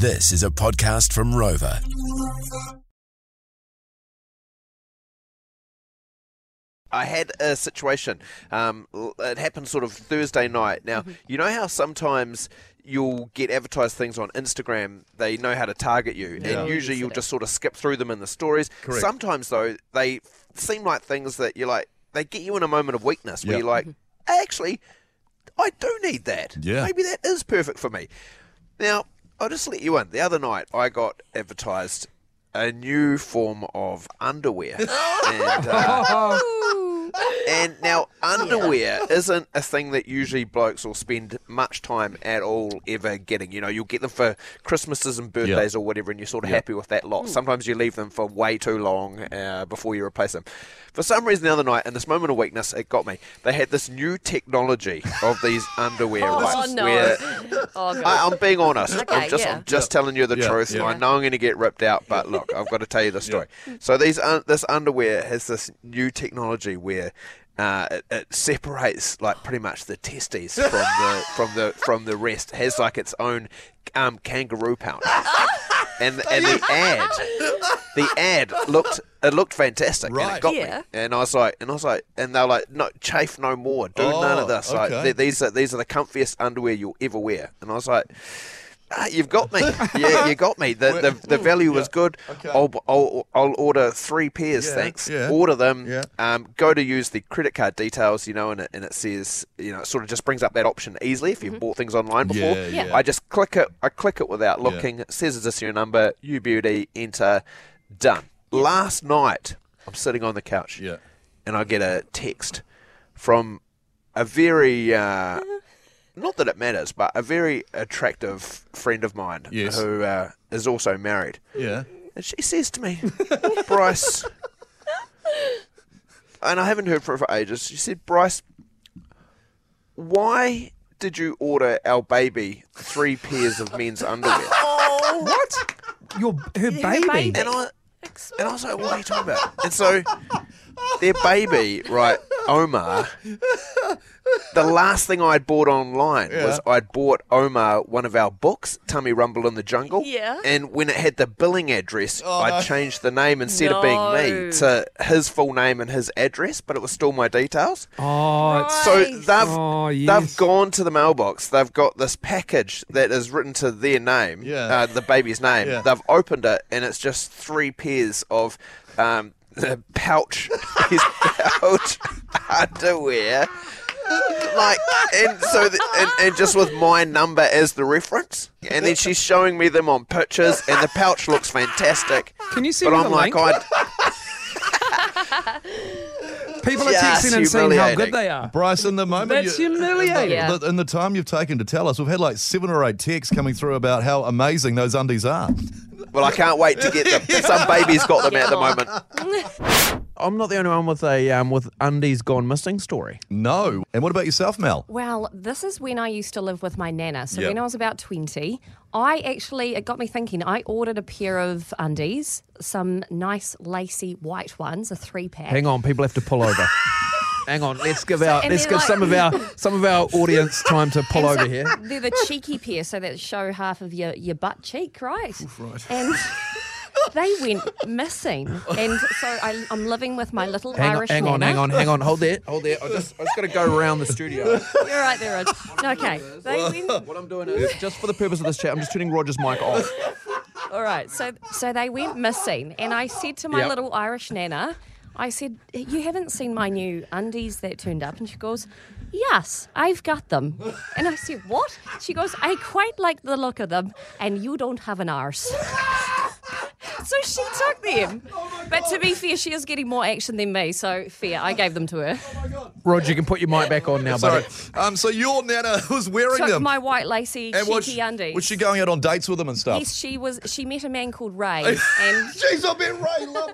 This is a podcast from Rover. I had a situation. Um, it happened sort of Thursday night. Now, you know how sometimes you'll get advertised things on Instagram. They know how to target you, Yeah. and usually you'll just sort of skip through them in the stories. Correct. Sometimes though, they seem like things that you're like they get you in a moment of weakness where Yep. you're like, actually, I do need that. Yeah. Maybe that is perfect for me. Now, I'll just let you in. The other night, I got advertised a new form of underwear. and, uh, and now, underwear isn't a thing that usually blokes will spend much time at all ever getting. You know, you'll get them for Christmases and birthdays or whatever, and you're sort of happy with that lot. Sometimes you leave them for way too long uh, before you replace them. For some reason, the other night, in this moment of weakness, it got me. They had this new technology of these underwear, Oh, right? no. Where Oh, I, I'm being honest. Okay, I'm just, yeah. I'm just telling you the Yeah, truth. yeah. I know I'm going to get ripped out, but look, I've got to tell you the story. So these, un- this underwear has this new technology where. Uh, it, it separates like pretty much the testes from the from the from the rest. It has like its own um, kangaroo pouch, and and the ad, the ad looked it looked fantastic, and Right. it got Yeah. me. And I was like, and I was like, and they're like, no, chafe no more, do none Oh, of this. Like okay. th- these are these are the comfiest underwear you'll ever wear. And I was like, ah, you've got me. yeah, you got me. The the, the value was good. Okay. I'll, I'll I'll order three pairs. Yeah, Thanks. yeah. Order them. Yeah. Um, go to use the credit card details. You know, and it and it says you know it sort of just brings up that option easily if you've bought things online before. Yeah, Yeah. yeah. I just click it. I click it without looking. It says is this your number? You beauty. Enter. Done. Last night, I'm sitting on the couch Yeah. and I get a text from a very uh, not that it matters, but a very attractive friend of mine Yes. who uh, is also married, Yeah. and she says to me, Bryce, and I haven't heard from her for ages. She said, Bryce, why did you order our baby three pairs of men's underwear? Oh, what? Your her baby. baby. And I and I was like, what are you talking about? And so their baby, right, Omar, the last thing I'd bought online was I'd bought Omar one of our books, Tummy Rumble in the Jungle. Yeah. And when it had the billing address, Oh, I no. changed the name instead of being me to his full name and his address, but it was still my details. Oh, it's So Right. they've Oh, they've gone to the mailbox. They've got this package that is written to their name, Yeah. uh, the baby's name. Yeah. They've opened it, and it's just three pairs of um, pouch, his pouch underwear. Like and so the, and, and just with my number as the reference, and then she's showing me them on pictures, and the pouch looks fantastic. Can you see But me I'm the like, link? I People are Just texting and saying how humiliating. good they are. Bryce, in the moment, That's you- humiliating. Yeah. In the time you've taken to tell us, we've had like seven or eight texts coming through about how amazing those undies are. well, I can't wait to get them. Some baby's got them at the moment. I'm not the only one with a um, with undies gone missing story. No. And what about yourself, Mel? Well, this is when I used to live with my nana. So Yep. when I was about 20, I actually, it got me thinking, I ordered a pair of undies, some nice lacy white ones, a three pack. Hang on, people have to pull over. Hang on, let's give our and let's they're give some of our some of our audience time to pull And over here. They're the cheeky pair, so that show half of your, your butt cheek, right? right. And they went missing. And so I, I'm living with my little Hang on, Irish hang on, hang on, hang on. Hold there, hold there. I just I just got to go around the studio. You're right there, Rog. Okay. They went, What I'm doing is just for the purpose of this chat, I'm just turning Roger's mic off. all right. So so they went missing, and I said to my Yep. little Irish nana, I said, "You haven't seen my new undies that turned up?" And she goes, "Yes, I've got them." And I said, "What?" She goes, "I quite like the look of them, and you don't have an arse." So she took them. But to be fair, she is getting more action than me, so fair. I gave them to her. Roger, you can put your mic back on now, Sorry. buddy. Um, so your nana was wearing Took them. my white lacy and was cheeky she, undies. was she going out on dates with them and stuff? Yes, she was. She met a man called Ray, and Jeez, I've been Ray. Love.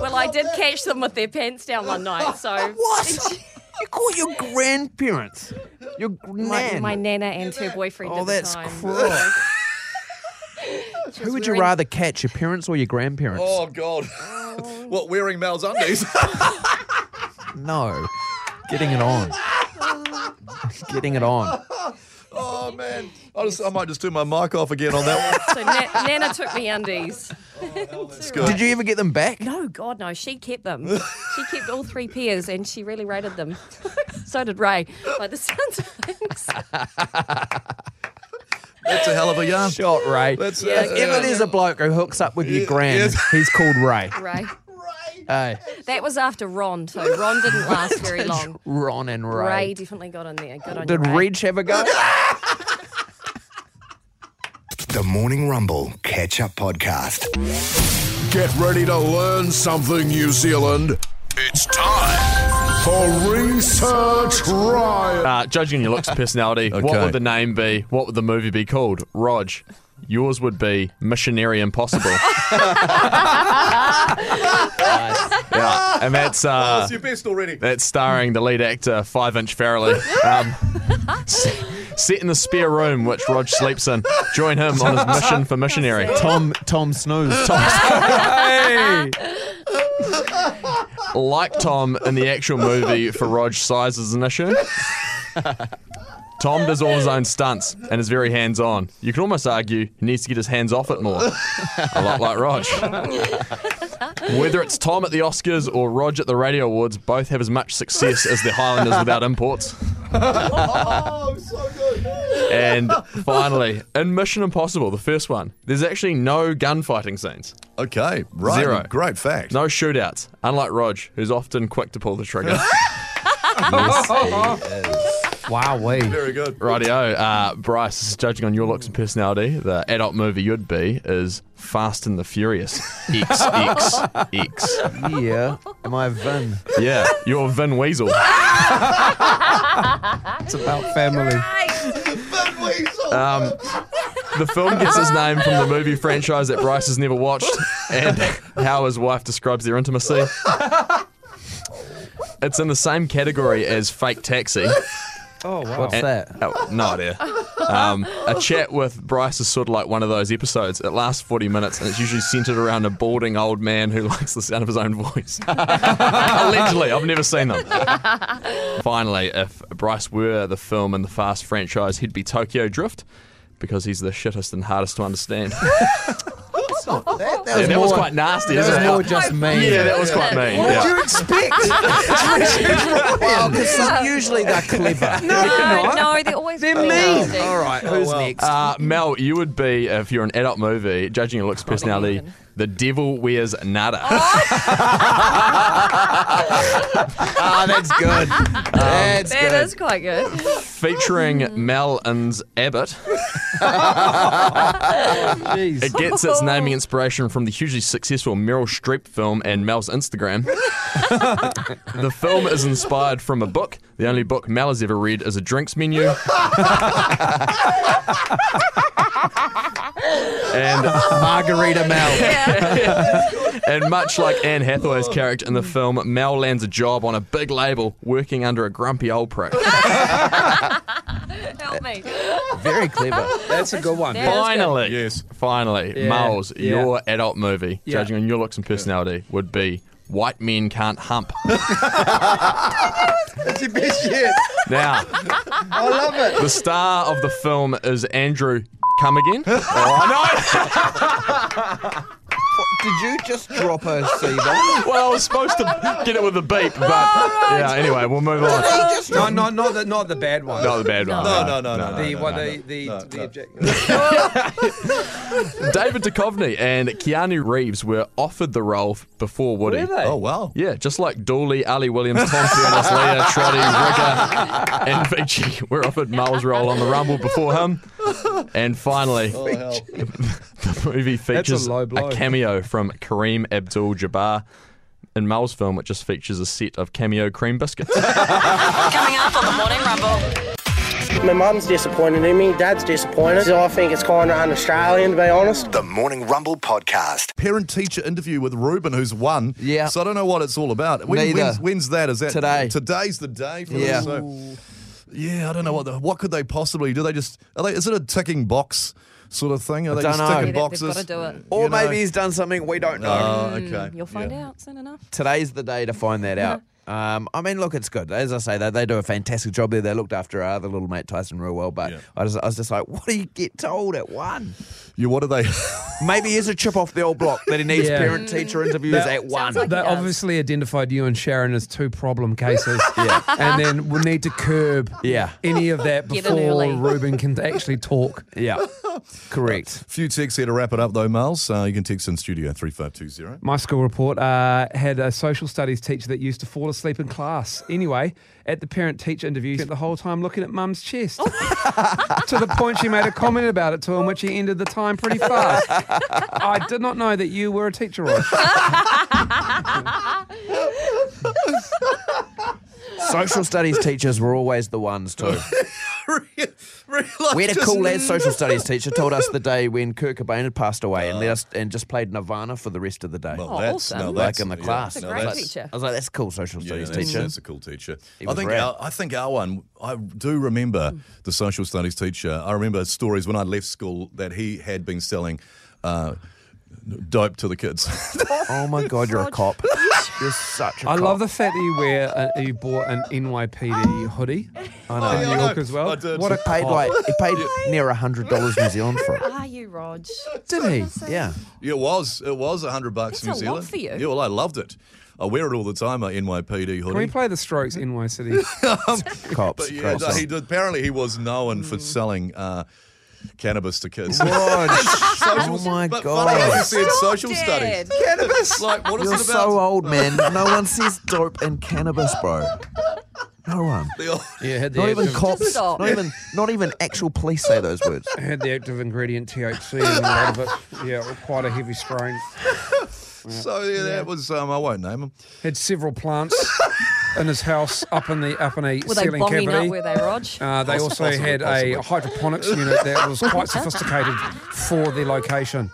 well, I did catch them with their pants down one night. So What? You call your grandparents your My, nan. my nana and her boyfriend. Oh, at the that's time. cruel. She Who was would you rather catch, your parents or your grandparents? Oh God. what wearing Mal's undies? No. Getting it on. Getting it on. oh man. I, just, I might just turn my mic off again on that one. So Na- Nana took me undies. Oh, did you ever get them back? No, God, no. She kept them. She kept all three pairs and she really rated them. so did Ray, by the sounds of things. That's a hell of a yarn. Shot Ray. That's Yeah, uh, If there's a bloke who hooks up with your Yeah, gran, yes. he's called Ray. Ray. Hey, That was after Ron, too. Ron didn't last very long. Ron and Ray. Ray definitely got in there. Good on Did you, Ray. Reg have a go? The Morning Rumble Catch Up Podcast. Get ready to learn something, New Zealand. It's time for Research Riot. Uh, judging your looks and personality, what would the name be? What would the movie be called? Rog, yours would be Missionary Impossible. yeah, and that's uh, That's your best already. that's starring the lead actor Five Inch Farrelly. Um, set in the spare room which Rog sleeps in. Join him on his mission for missionary. Tom Tom Snooze. Tom Hey! Like Tom in the actual movie for Rog, size is an issue. Tom does all his own stunts and is very hands on. You could almost argue he needs to get his hands off it more. A lot like Rog. Whether it's Tom at the Oscars or Rog at the Radio Awards, both have as much success as the Highlanders without imports. Oh, so good. And finally, in Mission Impossible, the first one, there's actually no gunfighting scenes. Okay, right. Zero. Great fact. No shootouts, unlike Rog, who's often quick to pull the trigger. Wow, we. Very good. Rightio, uh, Bryce, judging on your looks and personality, the adult movie you'd be is Fast and the Furious. X, X, X. Yeah. Am I Vin? Yeah, you're Vin Weasel. It's about family. Um, the film gets its name from the movie franchise that Bryce has never watched and how his wife describes their intimacy. It's in the same category as Fake Taxi. Oh, wow. What's that? Oh, no idea. Um, a chat with Bryce is sort of like one of those episodes. It lasts 40 minutes and it's usually centered around a balding old man who likes the sound of his own voice. Allegedly, I've never seen them. Finally, if Bryce were the film in the Fast franchise, he'd be Tokyo Drift because he's the shittest and hardest to understand. That, that Yeah, was, that more, was quite nasty, that isn't was more just me. Yeah, that was quite mean. What yeah. did you expect? well, because usually they're clever. No, no, they're always They're pretty mean. nasty. All right, who's well. next? Uh, Mel, you would be, if you're an adult movie, judging your looks, personality, the devil wears nada. Ah, that's good. That's That good. is quite good. featuring Mel and Abbott. Jeez. It gets its naming inspiration from the hugely successful Meryl Streep film and Mel's Instagram. the film is inspired from a book. The only book Mel has ever read is a drinks menu. and Margarita Mel. and much like Anne Hathaway's character in the film, Mel lands a job on a big label working under a grumpy old prick. Help me. Very clever. That's a good one. That is good. Finally, Yes. finally, Yeah, Miles, yeah. your adult movie, Yeah. judging on your looks and personality, would be White Men Can't Hump. That's your best yet. Now, I love it. the star of the film is Andrew Come Again. oh, Did you just drop a C bomb? Well, I was supposed to get it with a beep, but yeah, anyway, we'll move on. No, no, not the not the bad one. Not the bad one. No, no, no, no. the no, what no, the no. the No, the no. object. David Duchovny and Keanu Reeves were offered the role before Woody. Were they? Oh, wow. Yeah, just like Dooley, Ali Williams, Tom Furniss, Leah, Trotty, Rigger, and Vici were offered Miles' role on the Rumble before him. And finally, Oh, the movie That's a features a, cameo from Kareem Abdul-Jabbar. In Mel's film, it just features a set of cameo cream biscuits. Coming up on the Morning Rumble. My mum's disappointed in me, dad's disappointed. So I think it's kind of un-Australian, to be honest. The Morning Rumble Podcast. Parent teacher interview with Ruben, who's won. Yeah. So I don't know what it's all about. When, Neither. when's, when's that? Is that Today. Today's the day for Yeah. this. So, yeah, I don't know what the, what could they possibly do. They just are they? Is it a ticking box sort of thing? Are they don't just know. ticking Yeah, they- boxes? they've gotta do it. Or You know? maybe he's done something we don't know. Oh, okay. Mm, you'll find Yeah. out soon enough. Today's the day to find that out. Um, I mean, look, it's good. As I say, they, they do a fantastic job there. They looked after our other little mate Tyson real well. But Yeah. I, was, I was just like, what do you get told at one? You, what do they? Maybe here's a chip off the old block that he needs Yeah. parent teacher interviews That- at one. like- They He does. obviously identified you and Sharon as two problem cases. yeah. And then we need to curb Yeah. any of that before early. Ruben can actually talk. yeah, correct. few texts here to wrap it up, though, Miles. Uh, you can text in studio 3520. My school report uh, had a social studies teacher that used to fall asleep in class. Anyway, at the parent teacher interview, he spent the whole time looking at mum's chest. Oh. to the point she made a comment about it to him, which he ended the time pretty fast. I did not know that you were a teacher, Roy. Social studies teachers were always the ones too. We had a cool ass social studies teacher told us the day when Kurt Cobain had passed away and let us and just played Nirvana for the rest of the day. Well, Oh, that's, awesome. no, like that's in the yeah, class. That's a no, great that's- teacher. I was like, that's a cool social Yeah, studies that's, teacher. that's a cool teacher. He I was think rad. our, I think our one. I do remember the social studies teacher. I remember stories when I left school that he had been selling uh, dope to the kids. Oh my god, you're a cop. You're such a I cop. love the fact that you wear a, you bought an NYPD hoodie. I know. Oh, in New York as well. I did. What a Paid cop. like he paid near a hundred dollars New Zealand for it. Are you, Rog? Did he? Yeah. Yeah, it was. It was a hundred bucks That's New a lot Zealand. for you. Yeah, well, I loved it. I wear it all the time. My NYPD hoodie. Can we play the Strokes NY City? Um, cops. But yeah, Great no, song. he did, apparently he was known for mm. selling uh, cannabis to kids. Rog. Social- oh my but funny how you god. said social Dead. studies. Cannabis. Like, what is You're it about? so old, man. No one says dope and cannabis, bro. No one. The old- yeah, had the Not even cops. Stop. Not even. Not even actual police say those words. I had the active ingredient THC in a lot of it. Yeah, quite a heavy strain. So yeah, that was. Um, I won't name him. Had several plants in his house up in the up in a Were they ceiling bonging cavity. up, were they, Rog? Uh, they also Possibly, had a hydroponics unit that was quite sophisticated for the location.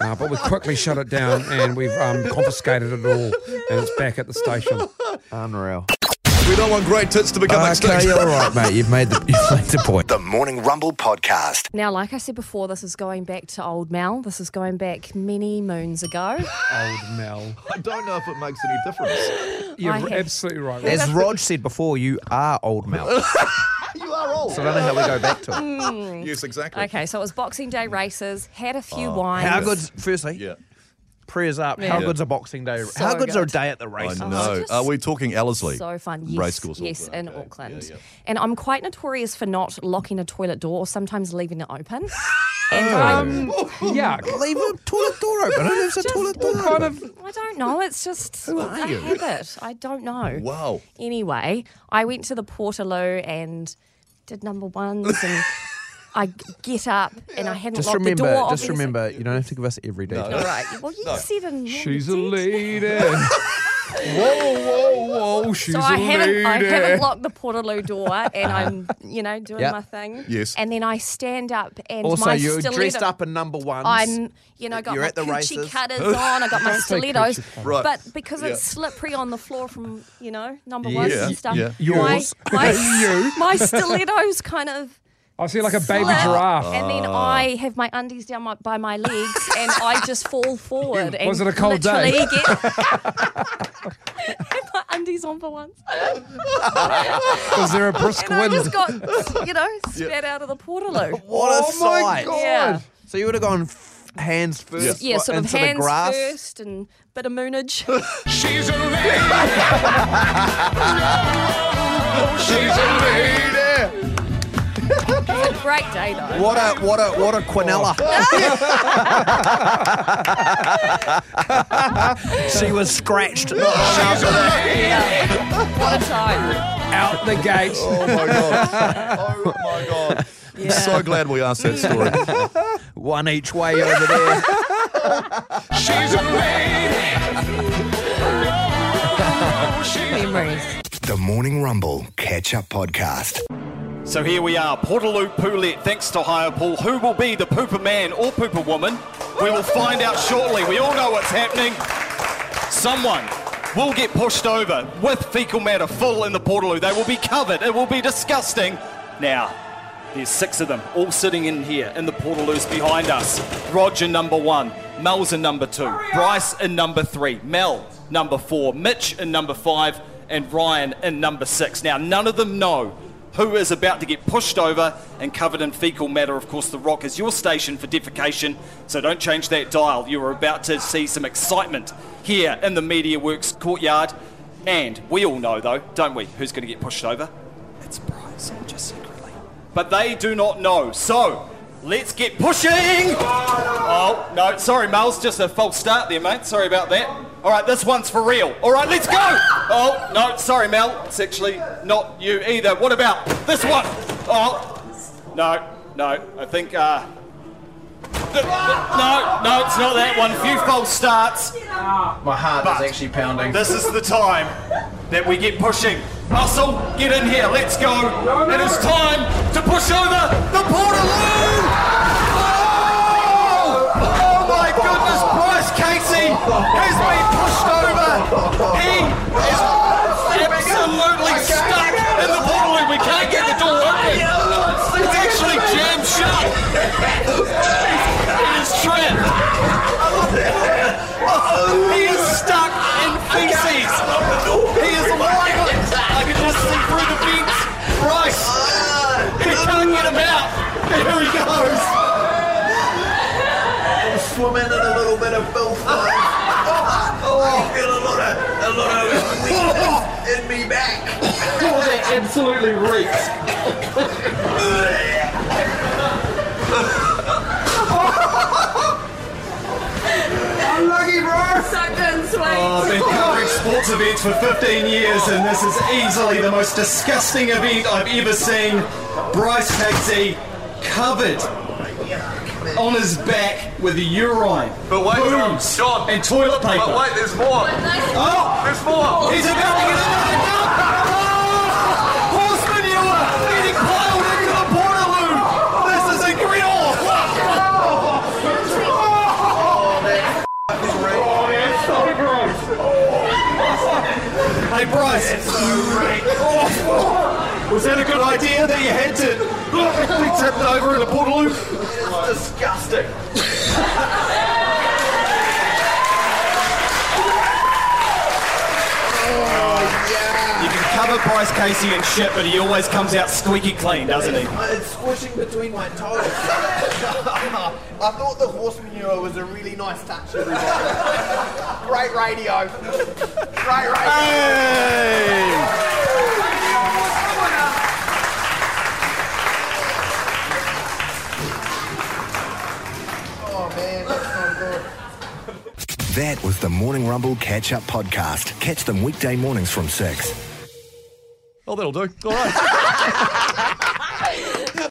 Uh, but we quickly shut it down and we've um, confiscated it all and it's back at the station. Unreal. We don't want great tits to become extinct. Okay, all right, mate. You've made the you've made the point. The Morning Rumble Podcast. Now, like I said before, this is going back to old Mel. This is going back many moons ago. Old Mel. I don't know if it makes any difference. You're I have- absolutely right. As Rog said before, you are old Mel. you are old. So I don't know how we go back to it. Hmm. Yes, exactly. Okay, so it was Boxing Day races, had a few oh. wines. How good? firstly? Yeah. Prayers up. Yeah. How Yeah. good's a Boxing Day? So how good's a day at the I race? know. just Are we talking Ellerslie? So fun. Yes, Race course, yes, Auckland, in okay. Auckland. Yeah, yeah. And I'm quite notorious for not locking a toilet door or sometimes leaving it open. and Oh. I'm, Yuck. Leave a toilet door open. Who leaves a toilet door Kind open? of I don't know. It's just Who a are you? habit. I don't know. Wow. Anyway, I went to the Portaloo and did number ones and I g- get up and I hadn't Just locked remember, the door. just obviously. remember, just remember, you don't have to give us every detail. All right. Well, you said in more She's a detail. lady. whoa, whoa, whoa. She's a leader. So a I haven't, lady. I haven't locked the Portaloo door, and I'm, you know, doing Yep. my thing. Yes. And then I stand up, and Also, my you're stiletto, dressed up in number ones. I'm, you know, got You're my at the coochie races. cutters on. I got my stilettos. Right. but because Yeah. it's slippery on the floor from, you know, number ones Yeah, and stuff. yeah. My, Yours. my, my stilettos kind of. I see like a baby slip, giraffe. And then ah. I have my undies down my, by my legs, and I just fall forward. And Was it a cold day? Get, have my undies on for once. Was there a brisk And I wind? just got, you know, spat out of the Portaloo. what a oh my sight. God. Yeah. So you would have gone f- hands first Yeah, sort of into hands the grass. first and bit of moonage. She's a lady. She's a lady. It's a great day though. What a what a what a quinella. Oh. she was scratched. She's a What a time. Out the gate. Oh my god. Oh my god. Yeah. So glad we asked that story. One each way over there. She's a lady. Memories. The Morning Rumble Catch Up Podcast. So here we are, Portaloo Poulet, thanks to Hirepool. Who will be the pooper man or pooper woman? We will find out shortly. We all know what's happening. Someone will get pushed over with fecal matter full in the Portaloo. They will be covered. It will be disgusting. Now, there's six of them all sitting in here in the Portaloos behind us. Roger number one, Mel's in number two, Bryce in number three, Mel number four, Mitch in number five, and Ryan in number six. Now, none of them know who is about to get pushed over and covered in fecal matter. Of course, The Rock is your station for defecation, so don't change that dial. You are about to see some excitement here in the MediaWorks courtyard. And we all know, though, don't we, who's going to get pushed over? It's Bryce, just secretly. But they do not know. So, let's get pushing! Oh, no, sorry, Mel's just a false start there, mate. Sorry about that. All right, this one's for real. All right, let's go! Oh, no, sorry, Mel. It's actually not you either. What about this one? Oh, no, no, I think, uh. th- th- no, no, it's not that one. Few false starts. My heart But is actually pounding. This is the time that we get pushing. Russell, get in here. Let's go. It is time to push over the Swimming in a little bit of filth. Oh, I feel a lot of, a lot of weakness in me back. Oh, that absolutely reeks. Unlucky, bro. Sucked in, sweet. Oh, I've been covering sports events for 15 years, and this is easily the most disgusting event I've ever seen. Bryce Casey covered on his back with a urine, But wait, John, booze, John. and toilet paper. But wait, there's more. Oh, There's more. he's about to get into the dump. Oh, horse manure getting piled into the Portaloo. This is incredible. Oh, hey Bryce. Oh, was that a good idea that you had to be tipped over in the a Disgusting. Oh, you can cover Bryce Casey in shit, but he always comes out squeaky clean, doesn't he? It's squishing between my toes. I thought the horse manure was a really nice touch, everybody. Great radio. Great radio. Hey! That was the Morning Rumble Catch Up Podcast. Catch them weekday mornings from 6. Oh, that'll do. All right.